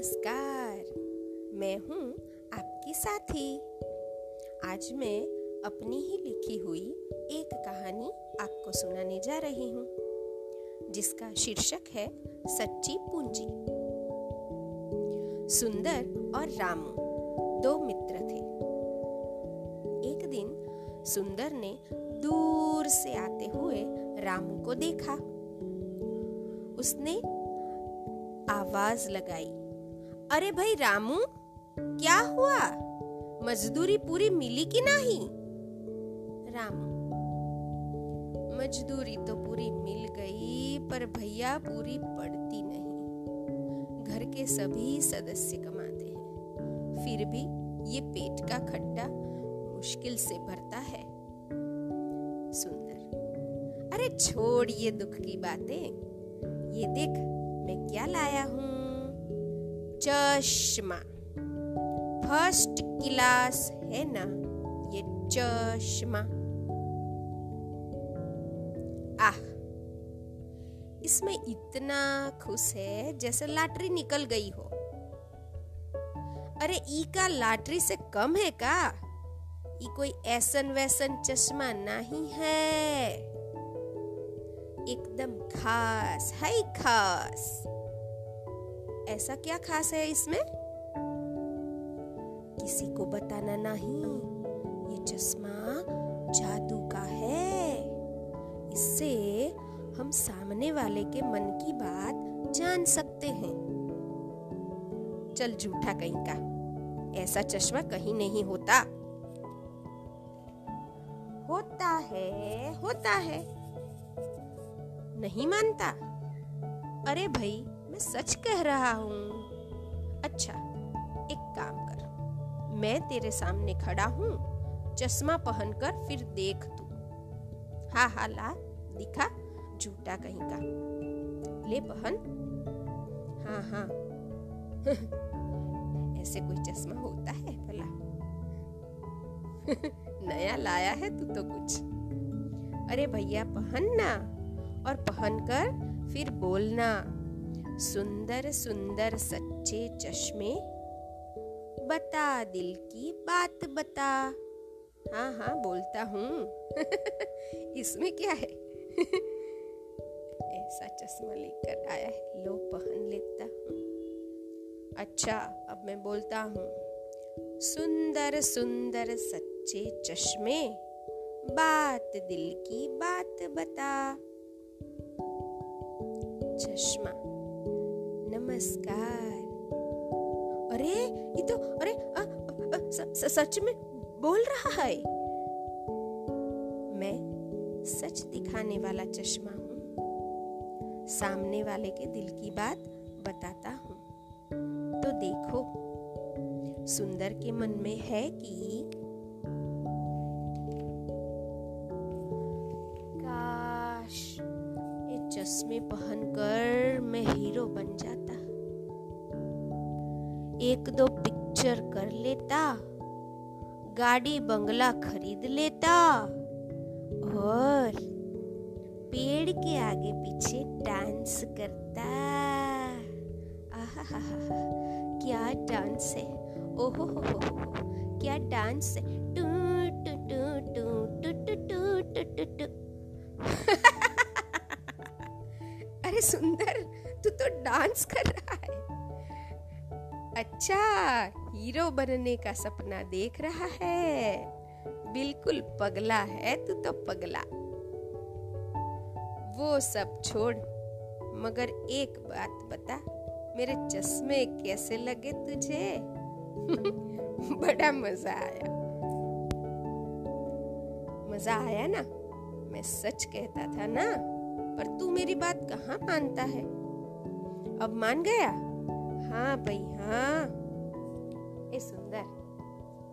नमस्कार। मैं हूँ आपकी साथी। आज मैं अपनी ही लिखी हुई एक कहानी आपको सुनाने जा रही हूँ, जिसका शीर्षक है सच्ची पूंजी। सुंदर और रामू दो मित्र थे। एक दिन सुंदर ने दूर से आते हुए रामू को देखा। उसने आवाज़ लगाई। अरे भाई रामू, क्या हुआ? मजदूरी पूरी मिली कि नहीं? रामू, मजदूरी तो पूरी मिल गई, पर भैया पूरी पड़ती नहीं। घर के सभी सदस्य कमाते हैं। फिर भी ये पेट का खट्टा मुश्किल से भरता है। सुंदर। अरे छोड़ ये दुख की बातें। ये देख, मैं क्या लाया हूँ? चश्मा। फ़र्स्ट क्लास है ना, ये चश्मा। आह, इसमें इतना खुश है जैसे लॉटरी निकल गई हो। अरे, ई का लॉटरी से कम है का? ई कोई ऐसन वैसन चश्मा नहीं है। एकदम खास है खास। ऐसा क्या खास है इसमें? किसी को बताना नहीं, ये चश्मा जादू का है। इससे हम सामने वाले के मन की बात जान सकते हैं। चल झूठा कहीं का, ऐसा चश्मा कहीं नहीं होता। होता है होता है। नहीं मानता? अरे भाई सच कह रहा हूँ। अच्छा एक काम कर। मैं तेरे सामने खड़ा हूँ, चश्मा पहनकर फिर देख तू। हा हा ला दिखा, झूठा कहीं का। ले पहन। हाँ हाँ। ऐसे कोई चश्मा होता है भला? नया लाया है तू तो कुछ। अरे भैया, पहनना और पहनकर फिर बोलना। सुंदर सुंदर सच्चे चश्मे। बता दिल की बात बता। हाँ हाँ बोलता हूँ। इसमें क्या है? ऐसा चश्मा लेकर आया है, लो पहन लेता हूँ। अच्छा अब मैं बोलता हूँ, सुंदर सुंदर सच्चे चश्मे, बात दिल की बात बता। चश्मा। नमस्कार। अरे, ये तो अरे सच में बोल रहा है। मैं सच दिखाने वाला चश्मा हूँ। सामने वाले के दिल की बात बताता हूँ। तो देखो, सुंदर के मन में है कि चश्मे पहनकर मैं हीरो बन जाता। एक दो पिक्चर कर लेता, गाड़ी बंगला खरीद लेता, और पेड़ के आगे पीछे डांस करता। आहा क्या डांस है? ओहो हो हो क्या डांस है? टू टू टू टू टू टू टू टू टू। सुंदर। तू तो डांस कर रहा है। अच्छा हीरो बनने का सपना देख रहा है। बिल्कुल पगला है, तू तो पगला। वो सब छोड़, मगर एक बात बता, मेरे चश्मे कैसे लगे तुझे? बड़ा मज़ा आया। मज़ा आया ना? मैं सच कहता था ना? पर तू मेरी बात कहाँ मानता है? अब मान गया? हाँ भाई हाँ। ए, सुंदर,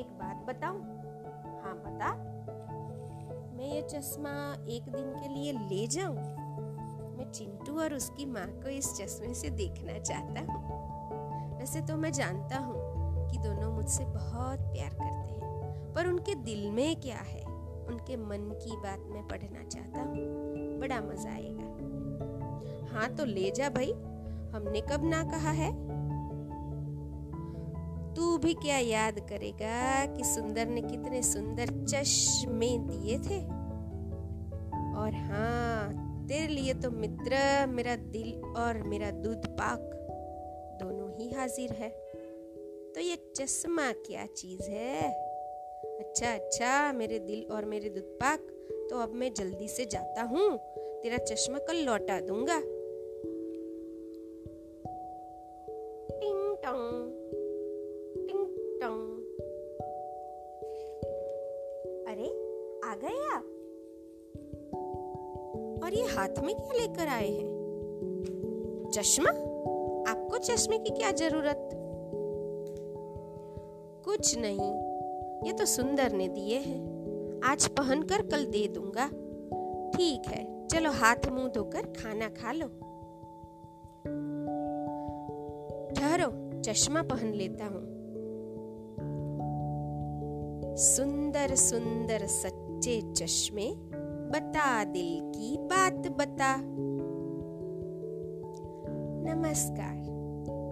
एक बात बताऊँ? हाँ बता। मैं ये चश्मा एक दिन के लिए ले जाऊँ? मैं चिंटू और उसकी माँ को इस चश्मे से देखना चाहता हूँ। वैसे तो मैं जानता हूँ कि दोनों मुझसे बहुत प्यार करते हैं, पर उनके दिल में क्या है? उनके मन की बात मैं पढ़ना चाहता हूँ। बड़ा मज़ा आएगा। हाँ तो ले जा भाई, हमने कब ना कहा है? तू भी क्या याद करेगा कि सुंदर ने कितने सुंदर चश्मे दिए थे? और हाँ तेरे लिए तो मित्र, मेरा दिल और मेरा दूध पाक दोनों ही हाजिर है। तो ये चश्मा क्या चीज़ है? अच्छा अच्छा मेरे दिल और मेरे दूध पाक तो अब मैं जल्दी से जाता हूँ। तेरा चश्मा कल लौटा दूँगा। टिंग टोंग टिंग टोंग। अरे, आ गए आप? और ये हाथ में क्या लेकर आए हैं? चश्मा? आपको चश्मे की क्या ज़रूरत? कुछ नहीं, ये तो सुंदर ने दिए हैं। आज पहनकर कल दे दूँगा। ठीक है। चलो हाथ मुँह धोकर खाना खा लो। ठहरो, चश्मा पहन लेता हूँ। सुंदर सुंदर सच्चे चश्मे, बता दिल की बात बता। नमस्कार,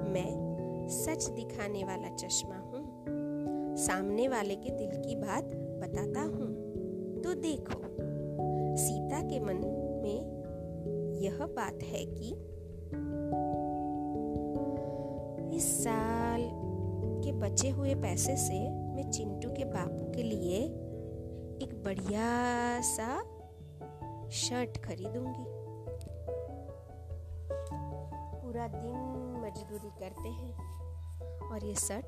मैं सच दिखाने वाला चश्मा हूँ। सामने वाले के दिल की बात बताता हूँ। तो देखो, सीता के मन यह बात है कि इस साल के बचे हुए पैसे से मैं चिंटू के बापू के लिए एक बढ़िया सा शर्ट खरीदूँगी। पूरा दिन मजदूरी करते हैं और ये शर्ट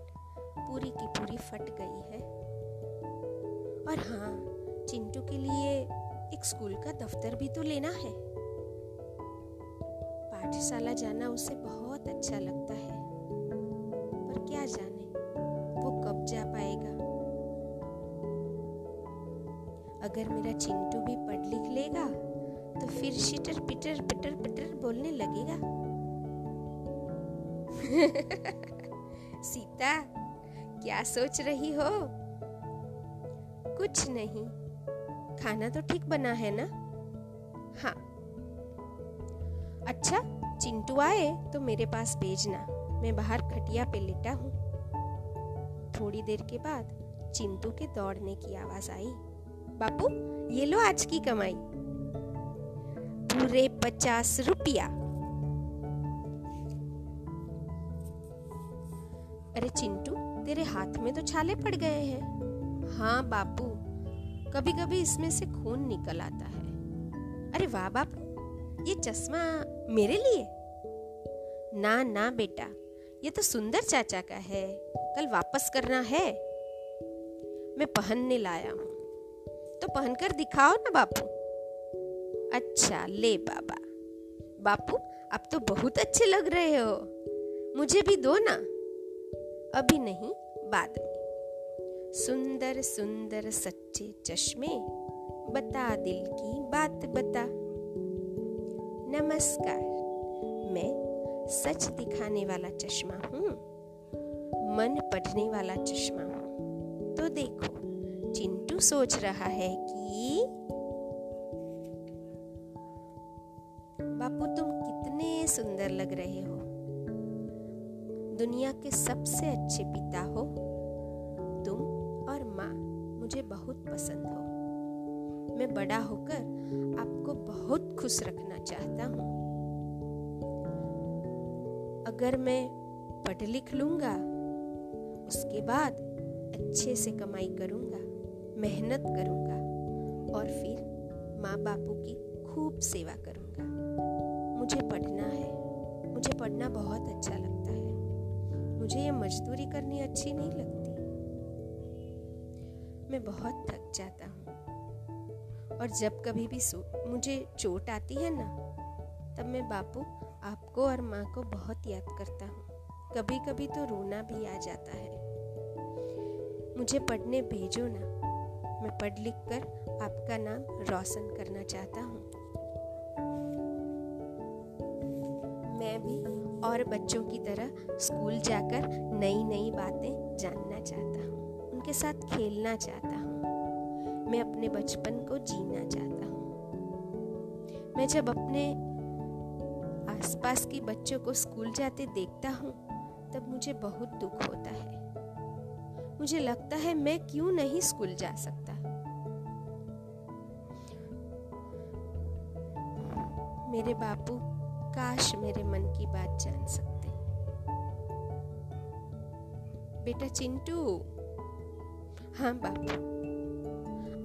पूरी की पूरी फट गई है। और हाँ चिंटू के लिए एक स्कूल का दफ्तर भी तो लेना है। पाठशाला जाना उसे बहुत अच्छा लगता है। पर क्या जाने? वो कब जा पाएगा? अगर मेरा चिंटू भी पढ़ लिख लेगा तो फिर शिटर पिटर पिटर पिटर बोलने लगेगा। सीता, क्या सोच रही हो? कुछ नहीं। खाना तो ठीक बना है ना? हाँ। अच्छा चिंटू आए तो मेरे पास भेजना। मैं बाहर खटिया पे लेटा हूँ। थोड़ी देर के बाद चिंटू के दौड़ने की आवाज़ आई। बापू, ये लो आज की कमाई। पूरे पचास रुपया। अरे चिंटू, तेरे हाथ में तो छाले पड़ गए हैं। हाँ बापू कभी कभी इसमें से खून निकल आता है। अरे वाह बापू ये चश्मा मेरे लिए? ना ना, बेटा, ये तो सुंदर चाचा का है। कल वापस करना है। मैं पहनने लाया हूँ। तो पहनकर दिखाओ ना, बापू। अच्छा ले बाबा। बापू, अब तो बहुत अच्छे लग रहे हो। मुझे भी दो ना। अभी नहीं, बाद में। सुंदर सुंदर सच्चे चश्मे। बता दिल की बात बता। नमस्कार। मैं सच दिखाने वाला चश्मा हूँ, मन पढ़ने वाला चश्मा हूँ। तो देखो, चिंटू सोच रहा है कि बापू तुम कितने सुंदर लग रहे हो। दुनिया के सबसे अच्छे पिता हो। बड़ा होकर आपको बहुत खुश रखना चाहता हूँ। अगर मैं पढ़ लिख लूँगा, उसके बाद अच्छे से कमाई करूँगा, मेहनत करूँगा और फिर माँ बापू की खूब सेवा करूँगा। मुझे पढ़ना है, मुझे पढ़ना बहुत अच्छा लगता है। मुझे ये मजदूरी करनी अच्छी नहीं लगती। मैं बहुत थक जाता हूँ। और जब कभी भी मुझे चोट आती है ना, तब मैं बापू आपको और माँ को बहुत याद करता हूँ। कभी कभी तो रोना भी आ जाता है। मुझे पढ़ने भेजो ना, मैं पढ़ लिख कर आपका नाम रोशन करना चाहता हूँ। मैं भी और बच्चों की तरह स्कूल जाकर नई नई बातें जानना चाहता हूँ, उनके साथ खेलना चाहता हूँ। मैं अपने बचपन को जीना चाहता हूँ। मैं जब अपने आसपास के बच्चों को स्कूल जाते देखता हूँ, तब मुझे बहुत दुख होता है। मुझे लगता है मैं क्यों नहीं स्कूल जा सकता? मेरे बापू, काश मेरे मन की बात जान सकते। बेटा चिंटू। हाँ बापू।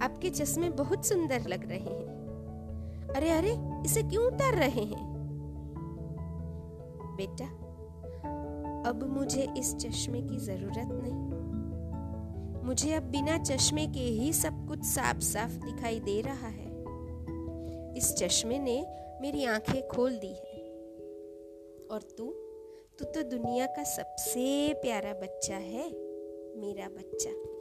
आपके चश्मे बहुत सुंदर लग रहे हैं। अरे अरे, इसे क्यों उतार रहे हैं? बेटा, अब मुझे इस चश्मे की ज़रूरत नहीं। मुझे अब बिना चश्मे के ही सब कुछ साफ़ साफ़ दिखाई दे रहा है। इस चश्मे ने मेरी आँखें खोल दी है। और तू तू तो दुनिया का सबसे प्यारा बच्चा है, मेरा बच्चा।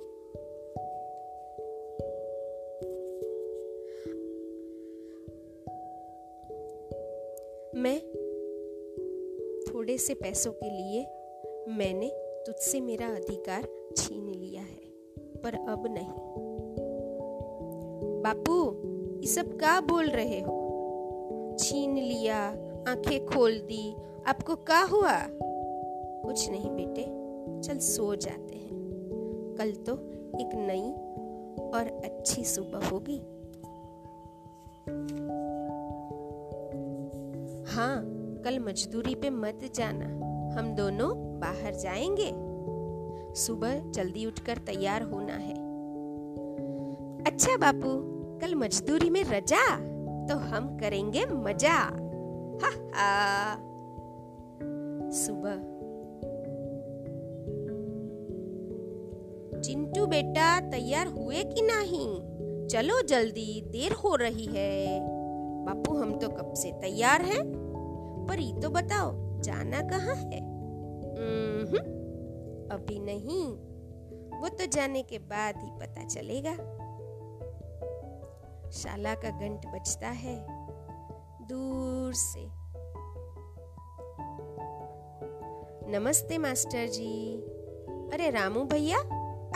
मैं थोड़े से पैसों के लिए मैंने तुझसे मेरा अधिकार छीन लिया है, पर अब नहीं। बापू, ये सब का बोल रहे हो? छीन लिया, आँखें खोल दी, आपको का हुआ? कुछ नहीं बेटे, चल सो जाते हैं। कल तो एक नई और अच्छी सुबह होगी। हाँ कल मजदूरी पे मत जाना। हम दोनों बाहर जाएँगे। सुबह जल्दी उठकर तैयार होना है। अच्छा बापू, कल मजदूरी में रजा? तो हम करेंगे मज़ा। हा हा। सुबह। चिंटू बेटा, तैयार हुए कि नहीं? चलो जल्दी, देर हो रही है। बापू, हम तो कब से तैयार हैं? पर ये तो बताओ जाना कहाँ है? अभी नहीं वो तो जाने के बाद ही पता चलेगा। शाला का घंट बजता है दूर से। नमस्ते मास्टर जी। अरे रामू भैया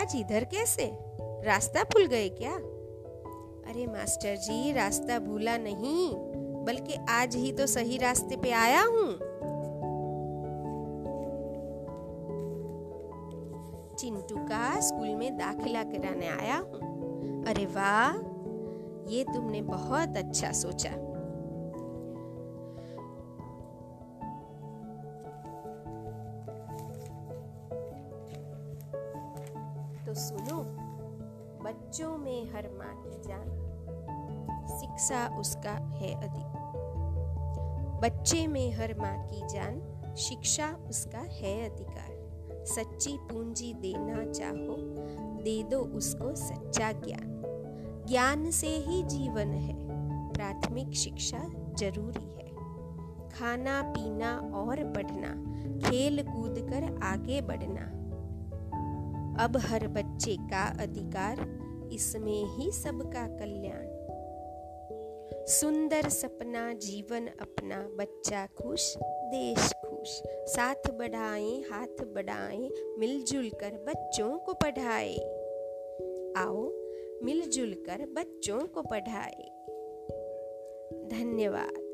आज इधर कैसे? रास्ता भूल गए क्या? अरे मास्टर जी रास्ता भूला नहीं। बल्कि आज ही तो सही रास्ते पे आया हूँ। चिंटू का स्कूल में दाखिला कराने आया हूँ। अरे वाह, ये तुमने बहुत अच्छा सोचा। तो सुनो, बच्चों में हर माँ की जान, शिक्षा उसका है अधिक। बच्चे में हर माँ की जान, शिक्षा उसका है अधिकार। सच्ची पूंजी देना चाहो, दे दो उसको सच्चा ज्ञान। ज्ञान से ही जीवन है, प्राथमिक शिक्षा ज़रूरी है। खाना, पीना और पढ़ना, खेल कूद कर आगे बढ़ना। अब हर बच्चे का अधिकार, इसमें ही सबका कल्याण। सुंदर सपना जीवन अपना, बच्चा खुश, देश खुश। साथ बढ़ाएँ, हाथ बढ़ाएँ, मिलजुल कर बच्चों को पढ़ाए। आओ, मिलजुल कर बच्चों को पढ़ाए। धन्यवाद।